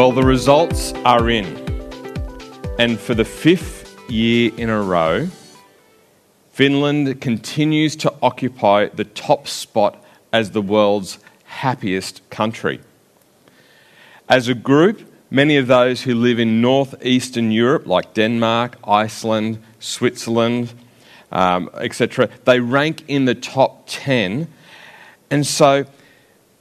Well, the results are in. And for the fifth year in a row, Finland continues to occupy the top spot as the world's happiest country. As a group, many of those who live in northeastern Europe, like Denmark, Iceland, Switzerland, um, etc., they rank in the top 10. And so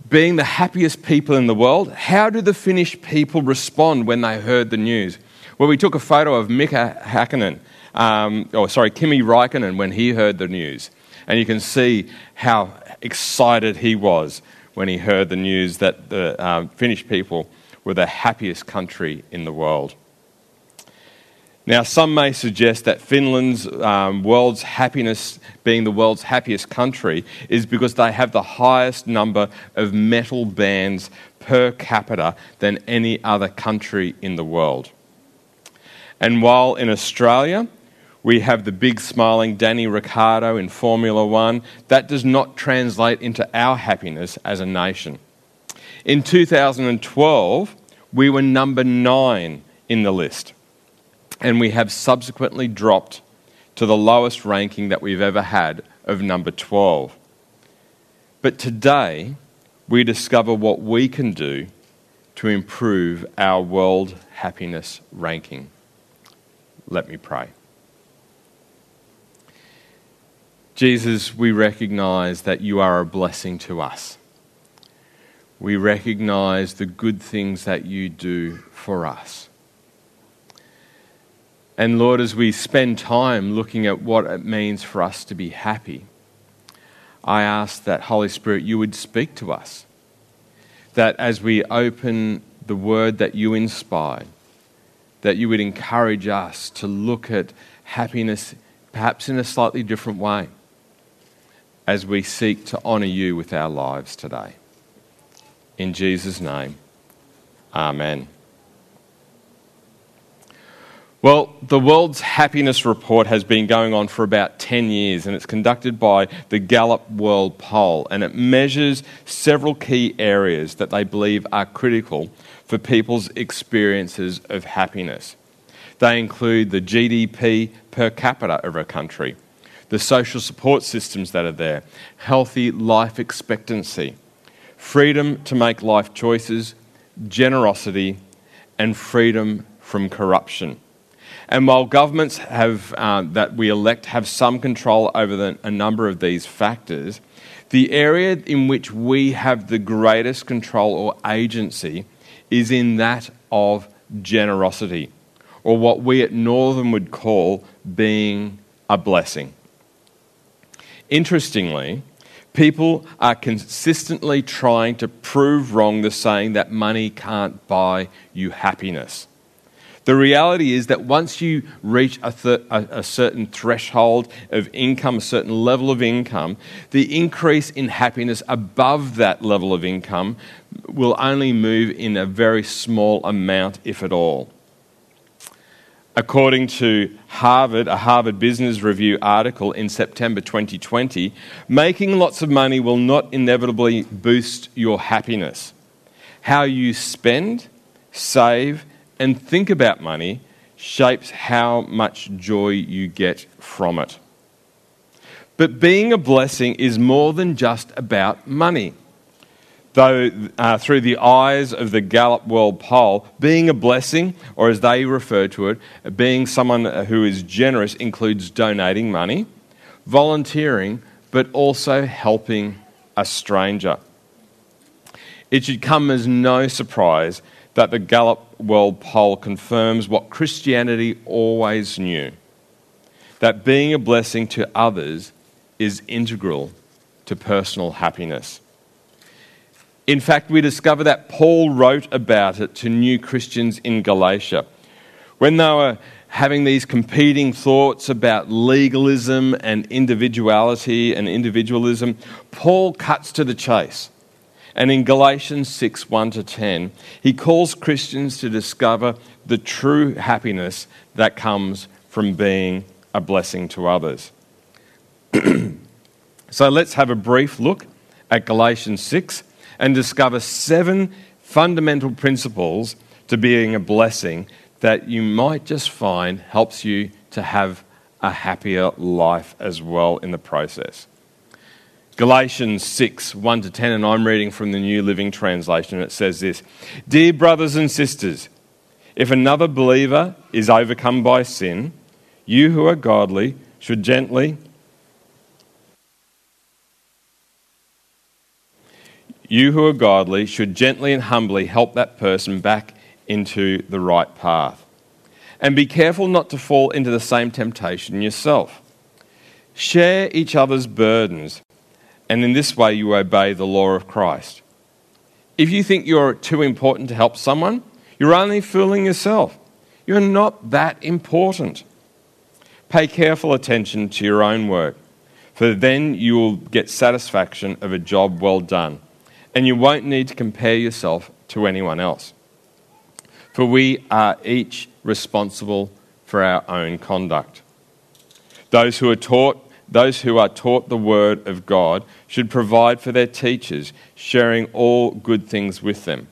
being the happiest people in the world, how do the Finnish people respond when they heard the news? Well, we took a photo of Mika Hakkinen, um, or sorry, Kimi Raikkonen, when he heard the news. And you can see how excited he was when he heard the news that the um, Finnish people were the happiest country in the world. Now, some may suggest that Finland's um, world's happiness, being the world's happiest country, is because they have the highest number of metal bands per capita than any other country in the world. And while in Australia, we have the big smiling Danny Ricciardo in Formula One, that does not translate into our happiness as a nation. In 2012, we were number nine in the list and we have subsequently dropped to the lowest ranking that we've ever had of number 12. But today, we discover what we can do to improve our world happiness ranking. Let me pray. Jesus, we recognize that you are a blessing to us. We recognize the good things that you do for us. And Lord, as we spend time looking at what it means for us to be happy, I ask that, Holy Spirit, you would speak to us. That as we open the word that you inspired, that you would encourage us to look at happiness perhaps in a slightly different way as we seek to honour you with our lives today. In Jesus' name, Amen. Well, the World's Happiness Report has been going on for about 10 years and it's conducted by the Gallup World Poll and it measures several key areas that they believe are critical for people's experiences of happiness. They include the GDP per capita of a country, the social support systems that are there, healthy life expectancy, freedom to make life choices, generosity, and freedom from corruption. And while governments have, uh, that we elect have some control over the, a number of these factors, the area in which we have the greatest control or agency is in that of generosity, or what we at Northern would call being a blessing. Interestingly, people are consistently trying to prove wrong the saying that money can't buy you happiness. The reality is that once you reach a, th- a, a, certain threshold of income, a certain level of income, the increase in happiness above that level of income will only move in a very small amount, if at all. According to Harvard, a Harvard Business Review article in September 2020, making lots of money will not inevitably boost your happiness. How you spend, save, and think about money shapes how much joy you get from it. But being a blessing is more than just about money. Though, uh, through the eyes of the Gallup World Poll, being a blessing, or as they refer to it, being someone who is generous, includes donating money, volunteering, but also helping a stranger. It should come as no surprise that the Gallup World Poll confirms what Christianity always knew that being a blessing to others is integral to personal happiness. In fact, we discover that Paul wrote about it to new Christians in Galatia. When they were having these competing thoughts about legalism and individuality and individualism, Paul cuts to the chase and in Galatians 6 1 to 10, he calls Christians to discover the true happiness that comes from being a blessing to others. so let's have a brief look at Galatians 6 and discover seven fundamental principles to being a blessing that you might just find helps you to have a happier life as well in the process. Galatians 6 1 to 10, and I'm reading from the New Living Translation. And it says this Dear brothers and sisters, if another believer is overcome by sin, you who are godly should gently you who are godly should gently and humbly help that person back into the right path. And be careful not to fall into the same temptation yourself. Share each other's burdens, and in this way you obey the law of Christ. If you think you're too important to help someone, you're only fooling yourself. You're not that important. Pay careful attention to your own work, for then you will get satisfaction of a job well done, and you won't need to compare yourself to anyone else. For we are each responsible for our own conduct. Those who are taught those who are taught the word of God should provide for their teachers, sharing all good things with them.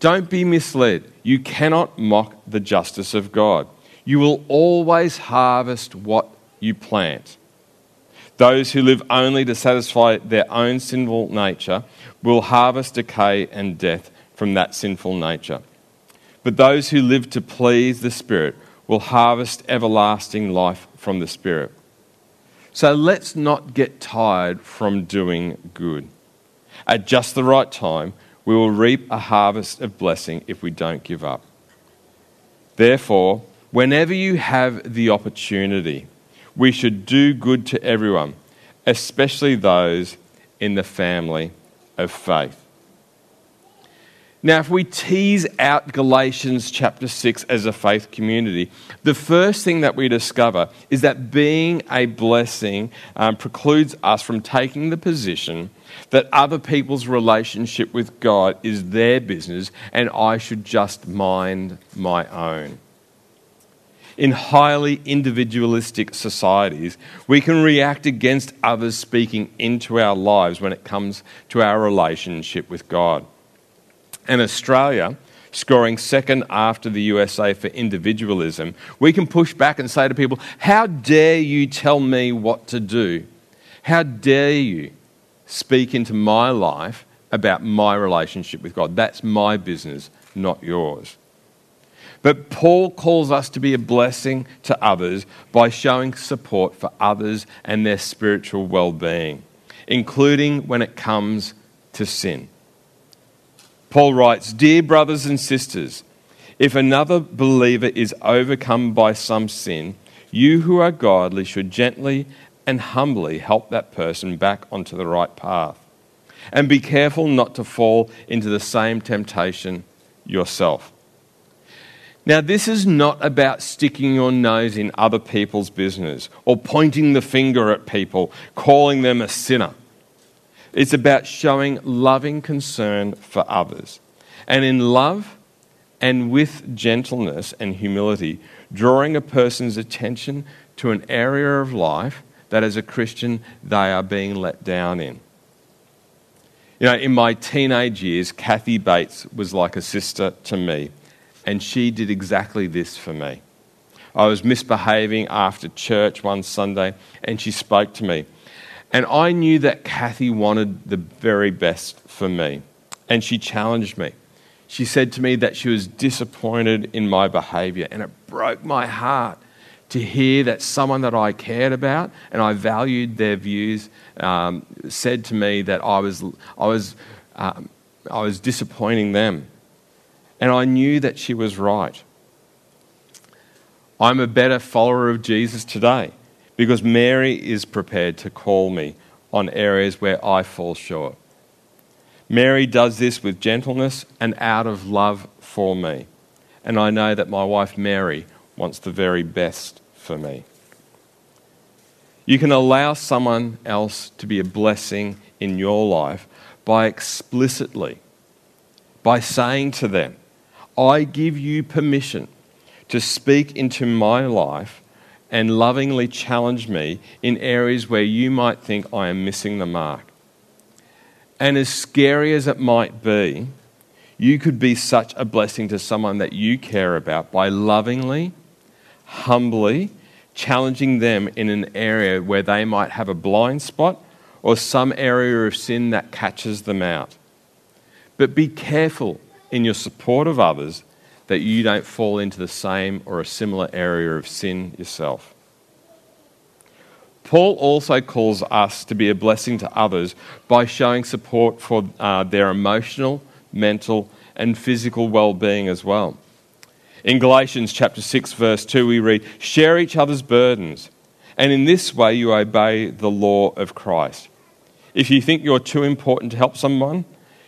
Don't be misled. You cannot mock the justice of God. You will always harvest what you plant. Those who live only to satisfy their own sinful nature will harvest decay and death from that sinful nature. But those who live to please the Spirit will harvest everlasting life from the Spirit. So let's not get tired from doing good. At just the right time, we will reap a harvest of blessing if we don't give up. Therefore, whenever you have the opportunity, we should do good to everyone, especially those in the family of faith. Now, if we tease out Galatians chapter 6 as a faith community, the first thing that we discover is that being a blessing um, precludes us from taking the position that other people's relationship with God is their business and I should just mind my own. In highly individualistic societies, we can react against others speaking into our lives when it comes to our relationship with God and Australia scoring second after the USA for individualism, we can push back and say to people, How dare you tell me what to do? How dare you speak into my life about my relationship with God? That's my business, not yours. But Paul calls us to be a blessing to others by showing support for others and their spiritual well being, including when it comes to sin. Paul writes Dear brothers and sisters, if another believer is overcome by some sin, you who are godly should gently and humbly help that person back onto the right path. And be careful not to fall into the same temptation yourself. Now, this is not about sticking your nose in other people's business or pointing the finger at people, calling them a sinner. It's about showing loving concern for others. And in love and with gentleness and humility, drawing a person's attention to an area of life that as a Christian they are being let down in. You know, in my teenage years, Kathy Bates was like a sister to me, and she did exactly this for me. I was misbehaving after church one Sunday, and she spoke to me. And I knew that Kathy wanted the very best for me. And she challenged me. She said to me that she was disappointed in my behavior. And it broke my heart to hear that someone that I cared about and I valued their views um, said to me that I was, I, was, um, I was disappointing them. And I knew that she was right. I'm a better follower of Jesus today because Mary is prepared to call me on areas where I fall short. Mary does this with gentleness and out of love for me. And I know that my wife Mary wants the very best for me. You can allow someone else to be a blessing in your life by explicitly, by saying to them, I give you permission to speak into my life and lovingly challenge me in areas where you might think I am missing the mark. And as scary as it might be, you could be such a blessing to someone that you care about by lovingly, humbly challenging them in an area where they might have a blind spot or some area of sin that catches them out. But be careful in your support of others that you don't fall into the same or a similar area of sin yourself. Paul also calls us to be a blessing to others by showing support for uh, their emotional, mental, and physical well being as well. In Galatians chapter 6 verse 2 we read, "Share each other's burdens, and in this way you obey the law of Christ." If you think you're too important to help someone,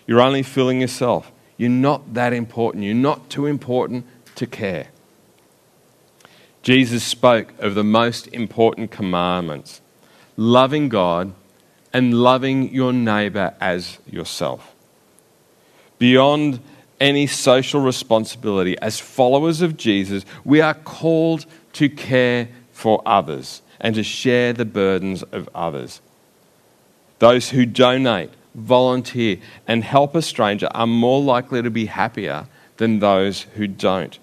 you're only fooling yourself. You're not that important. You're not too important to care. Jesus spoke of the most important commandments loving God and loving your neighbor as yourself. Beyond any social responsibility, as followers of Jesus, we are called to care for others and to share the burdens of others. Those who donate, volunteer, and help a stranger are more likely to be happier than those who don't.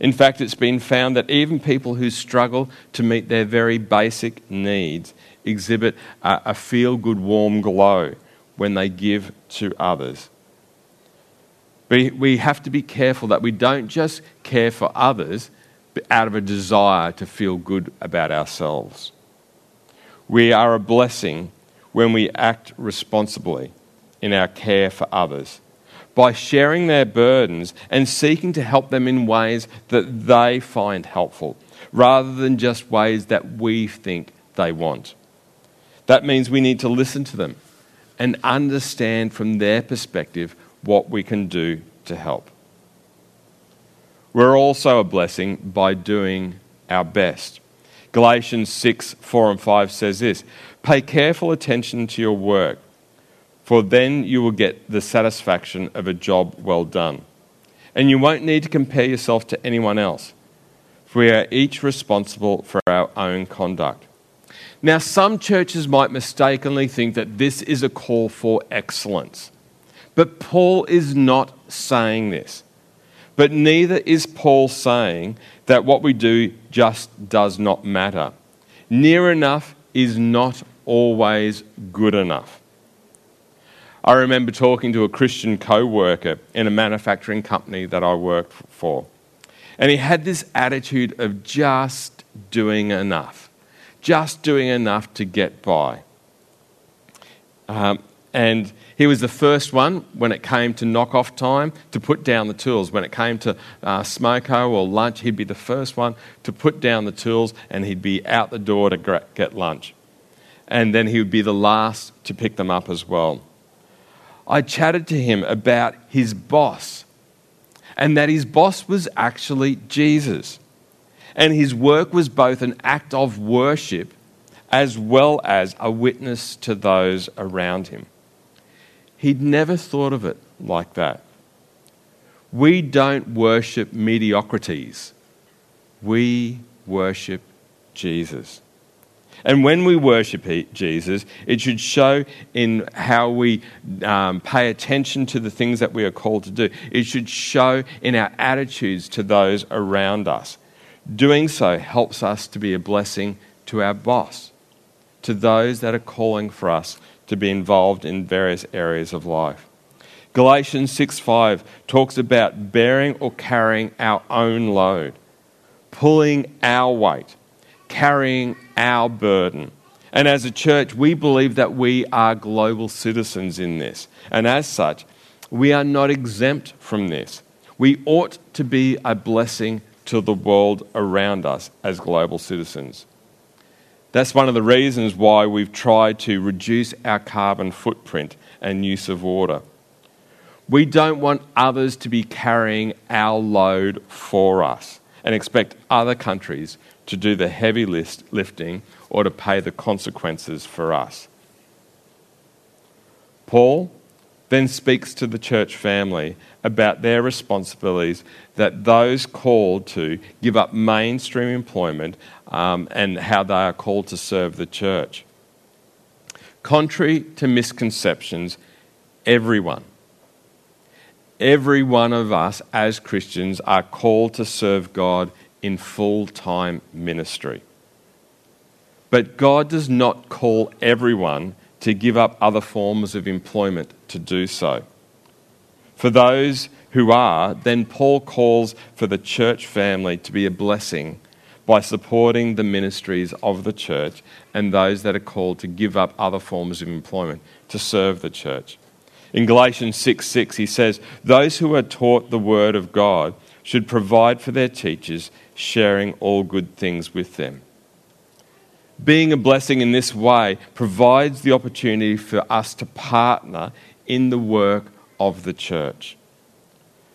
In fact, it's been found that even people who struggle to meet their very basic needs exhibit a, a feel good, warm glow when they give to others. We, we have to be careful that we don't just care for others out of a desire to feel good about ourselves. We are a blessing when we act responsibly in our care for others by sharing their burdens and seeking to help them in ways that they find helpful rather than just ways that we think they want. That means we need to listen to them and understand from their perspective what we can do to help. We're also a blessing by doing our best. Galatians 6 4 and 5 says this Pay careful attention to your work, for then you will get the satisfaction of a job well done. And you won't need to compare yourself to anyone else, for we are each responsible for our own conduct. Now, some churches might mistakenly think that this is a call for excellence. But Paul is not saying this. But neither is Paul saying that what we do just does not matter. Near enough is not always good enough. I remember talking to a Christian co worker in a manufacturing company that I worked for. And he had this attitude of just doing enough, just doing enough to get by. Um, and he was the first one when it came to knock off time to put down the tools. When it came to uh, smoko or lunch, he'd be the first one to put down the tools and he'd be out the door to get lunch. And then he would be the last to pick them up as well. I chatted to him about his boss and that his boss was actually Jesus. And his work was both an act of worship as well as a witness to those around him. He'd never thought of it like that. We don't worship mediocrities, we worship Jesus. And when we worship Jesus, it should show in how we um, pay attention to the things that we are called to do. It should show in our attitudes to those around us. Doing so helps us to be a blessing to our boss, to those that are calling for us to be involved in various areas of life. Galatians 6:5 talks about bearing or carrying our own load, pulling our weight, carrying our burden. And as a church, we believe that we are global citizens in this. And as such, we are not exempt from this. We ought to be a blessing to the world around us as global citizens. That's one of the reasons why we've tried to reduce our carbon footprint and use of water. We don't want others to be carrying our load for us and expect other countries to do the heavy list lifting or to pay the consequences for us. Paul then speaks to the church family about their responsibilities that those called to give up mainstream employment um, and how they are called to serve the church. Contrary to misconceptions, everyone, every one of us as Christians are called to serve God in full time ministry. But God does not call everyone to give up other forms of employment to do so. For those who are, then Paul calls for the church family to be a blessing by supporting the ministries of the church and those that are called to give up other forms of employment to serve the church. In Galatians 6 6, he says, Those who are taught the word of God should provide for their teachers, sharing all good things with them. Being a blessing in this way provides the opportunity for us to partner in the work of the church.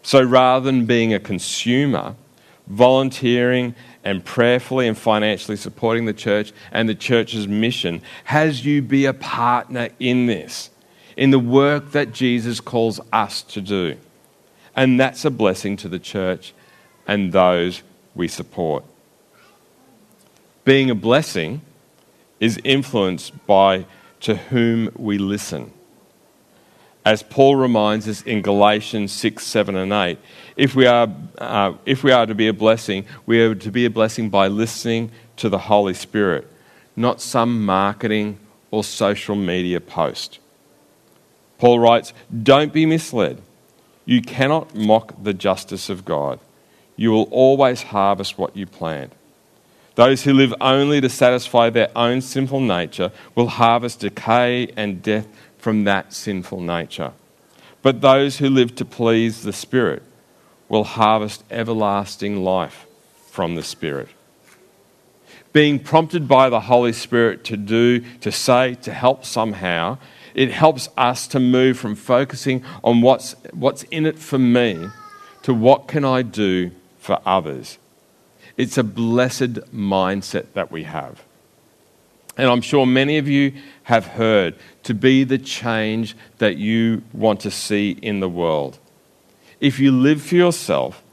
So rather than being a consumer, volunteering and prayerfully and financially supporting the church and the church's mission has you be a partner in this, in the work that Jesus calls us to do. And that's a blessing to the church and those we support. Being a blessing is influenced by to whom we listen as Paul reminds us in Galatians 6, 7, and 8. If we, are, uh, if we are to be a blessing, we are to be a blessing by listening to the Holy Spirit, not some marketing or social media post. Paul writes, Don't be misled. You cannot mock the justice of God. You will always harvest what you plant. Those who live only to satisfy their own sinful nature will harvest decay and death from that sinful nature. But those who live to please the Spirit will harvest everlasting life from the Spirit. Being prompted by the Holy Spirit to do, to say, to help somehow, it helps us to move from focusing on what's, what's in it for me to what can I do for others. It's a blessed mindset that we have. And I'm sure many of you have heard to be the change that you want to see in the world. If you live for yourself,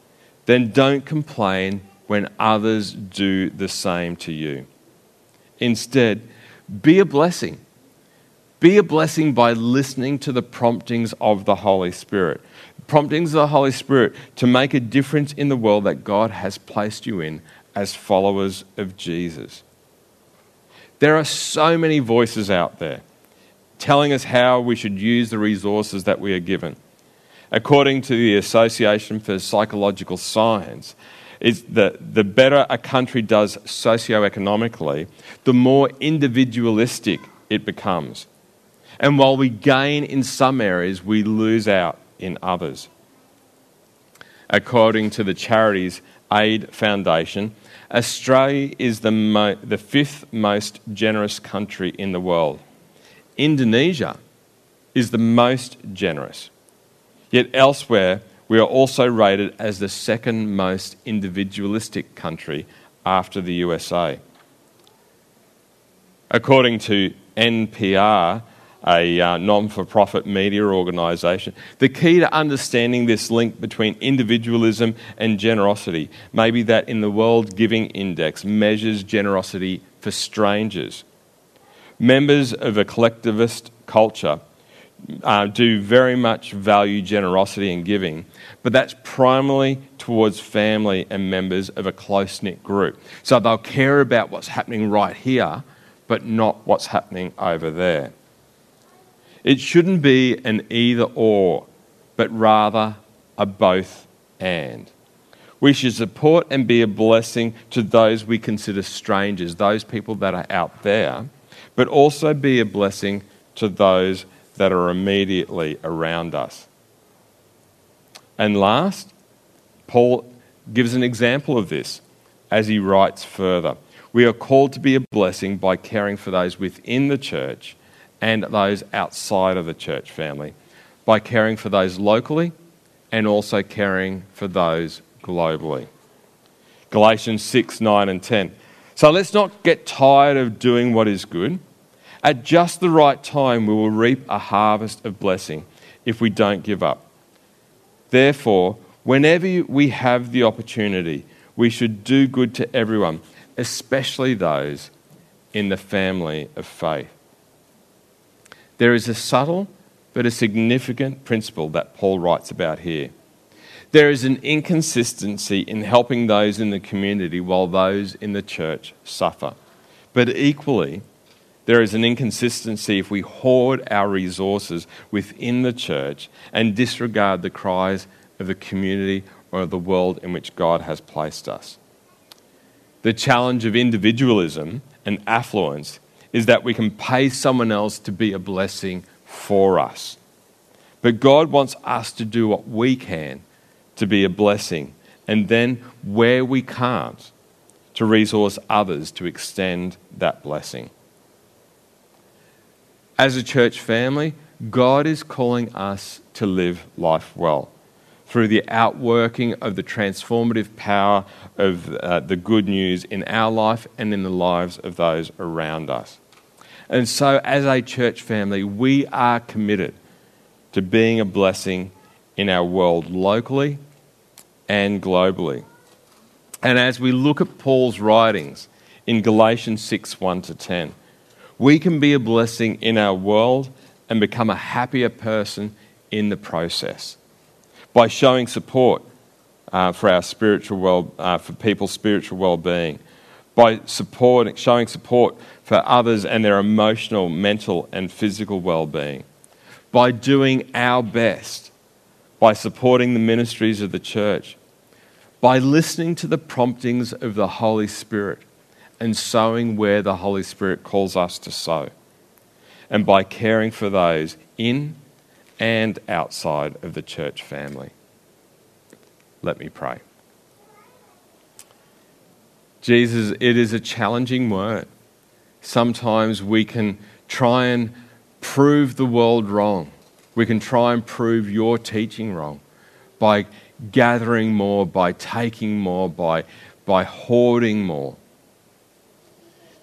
then don't complain when others do the same to you. Instead, be a blessing. Be a blessing by listening to the promptings of the Holy Spirit. Promptings of the Holy Spirit to make a difference in the world that God has placed you in as followers of Jesus. There are so many voices out there telling us how we should use the resources that we are given. According to the Association for Psychological Science, is that the better a country does socioeconomically, the more individualistic it becomes. And while we gain in some areas, we lose out in others. According to the Charities Aid Foundation, Australia is the, mo- the fifth most generous country in the world. Indonesia is the most generous. Yet elsewhere, we are also rated as the second most individualistic country after the USA. According to NPR, a uh, non for profit media organisation. The key to understanding this link between individualism and generosity may be that in the World Giving Index measures generosity for strangers. Members of a collectivist culture uh, do very much value generosity and giving, but that's primarily towards family and members of a close knit group. So they'll care about what's happening right here, but not what's happening over there. It shouldn't be an either or, but rather a both and. We should support and be a blessing to those we consider strangers, those people that are out there, but also be a blessing to those that are immediately around us. And last, Paul gives an example of this as he writes further. We are called to be a blessing by caring for those within the church and those outside of the church family by caring for those locally and also caring for those globally. Galatians 6, 9, and 10. So let's not get tired of doing what is good. At just the right time, we will reap a harvest of blessing if we don't give up. Therefore, whenever we have the opportunity, we should do good to everyone, especially those in the family of faith. There is a subtle but a significant principle that Paul writes about here. There is an inconsistency in helping those in the community while those in the church suffer. But equally, there is an inconsistency if we hoard our resources within the church and disregard the cries of the community or of the world in which God has placed us. The challenge of individualism and affluence is that we can pay someone else to be a blessing for us. But God wants us to do what we can to be a blessing, and then where we can't, to resource others to extend that blessing. As a church family, God is calling us to live life well through the outworking of the transformative power of uh, the good news in our life and in the lives of those around us. And so, as a church family, we are committed to being a blessing in our world locally and globally. And as we look at Paul's writings in Galatians 6 1 to 10, we can be a blessing in our world and become a happier person in the process by showing support uh, for our spiritual well, uh, for people's spiritual well-being, by support, showing support for others and their emotional, mental, and physical well-being, by doing our best, by supporting the ministries of the church, by listening to the promptings of the Holy Spirit and sowing where the Holy Spirit calls us to sow, and by caring for those in and outside of the church family. Let me pray. Jesus, it is a challenging word. Sometimes we can try and prove the world wrong. We can try and prove your teaching wrong by gathering more, by taking more, by, by hoarding more.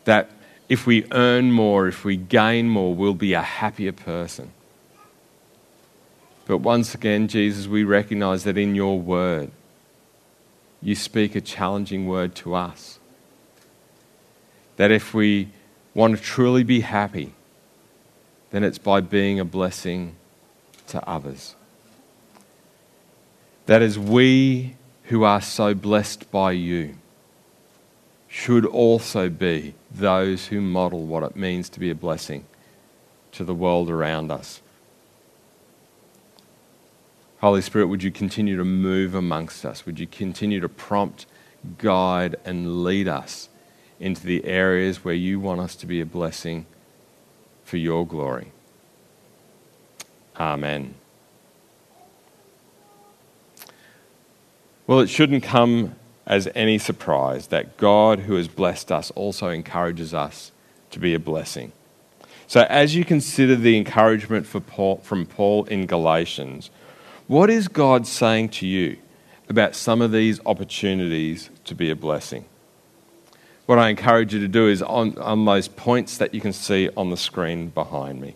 That if we earn more, if we gain more, we'll be a happier person. But once again, Jesus, we recognize that in your word, you speak a challenging word to us. That if we want to truly be happy, then it's by being a blessing to others. That is, we who are so blessed by you should also be those who model what it means to be a blessing to the world around us. Holy Spirit, would you continue to move amongst us? Would you continue to prompt, guide, and lead us into the areas where you want us to be a blessing for your glory? Amen. Well, it shouldn't come as any surprise that God, who has blessed us, also encourages us to be a blessing. So, as you consider the encouragement Paul, from Paul in Galatians, what is God saying to you about some of these opportunities to be a blessing? What I encourage you to do is on, on those points that you can see on the screen behind me,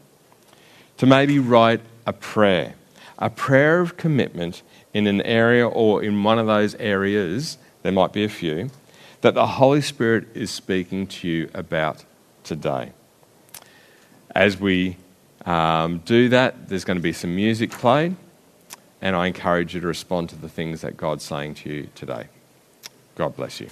to maybe write a prayer, a prayer of commitment in an area or in one of those areas, there might be a few, that the Holy Spirit is speaking to you about today. As we um, do that, there's going to be some music played, and I encourage you to respond to the things that God's saying to you today. God bless you.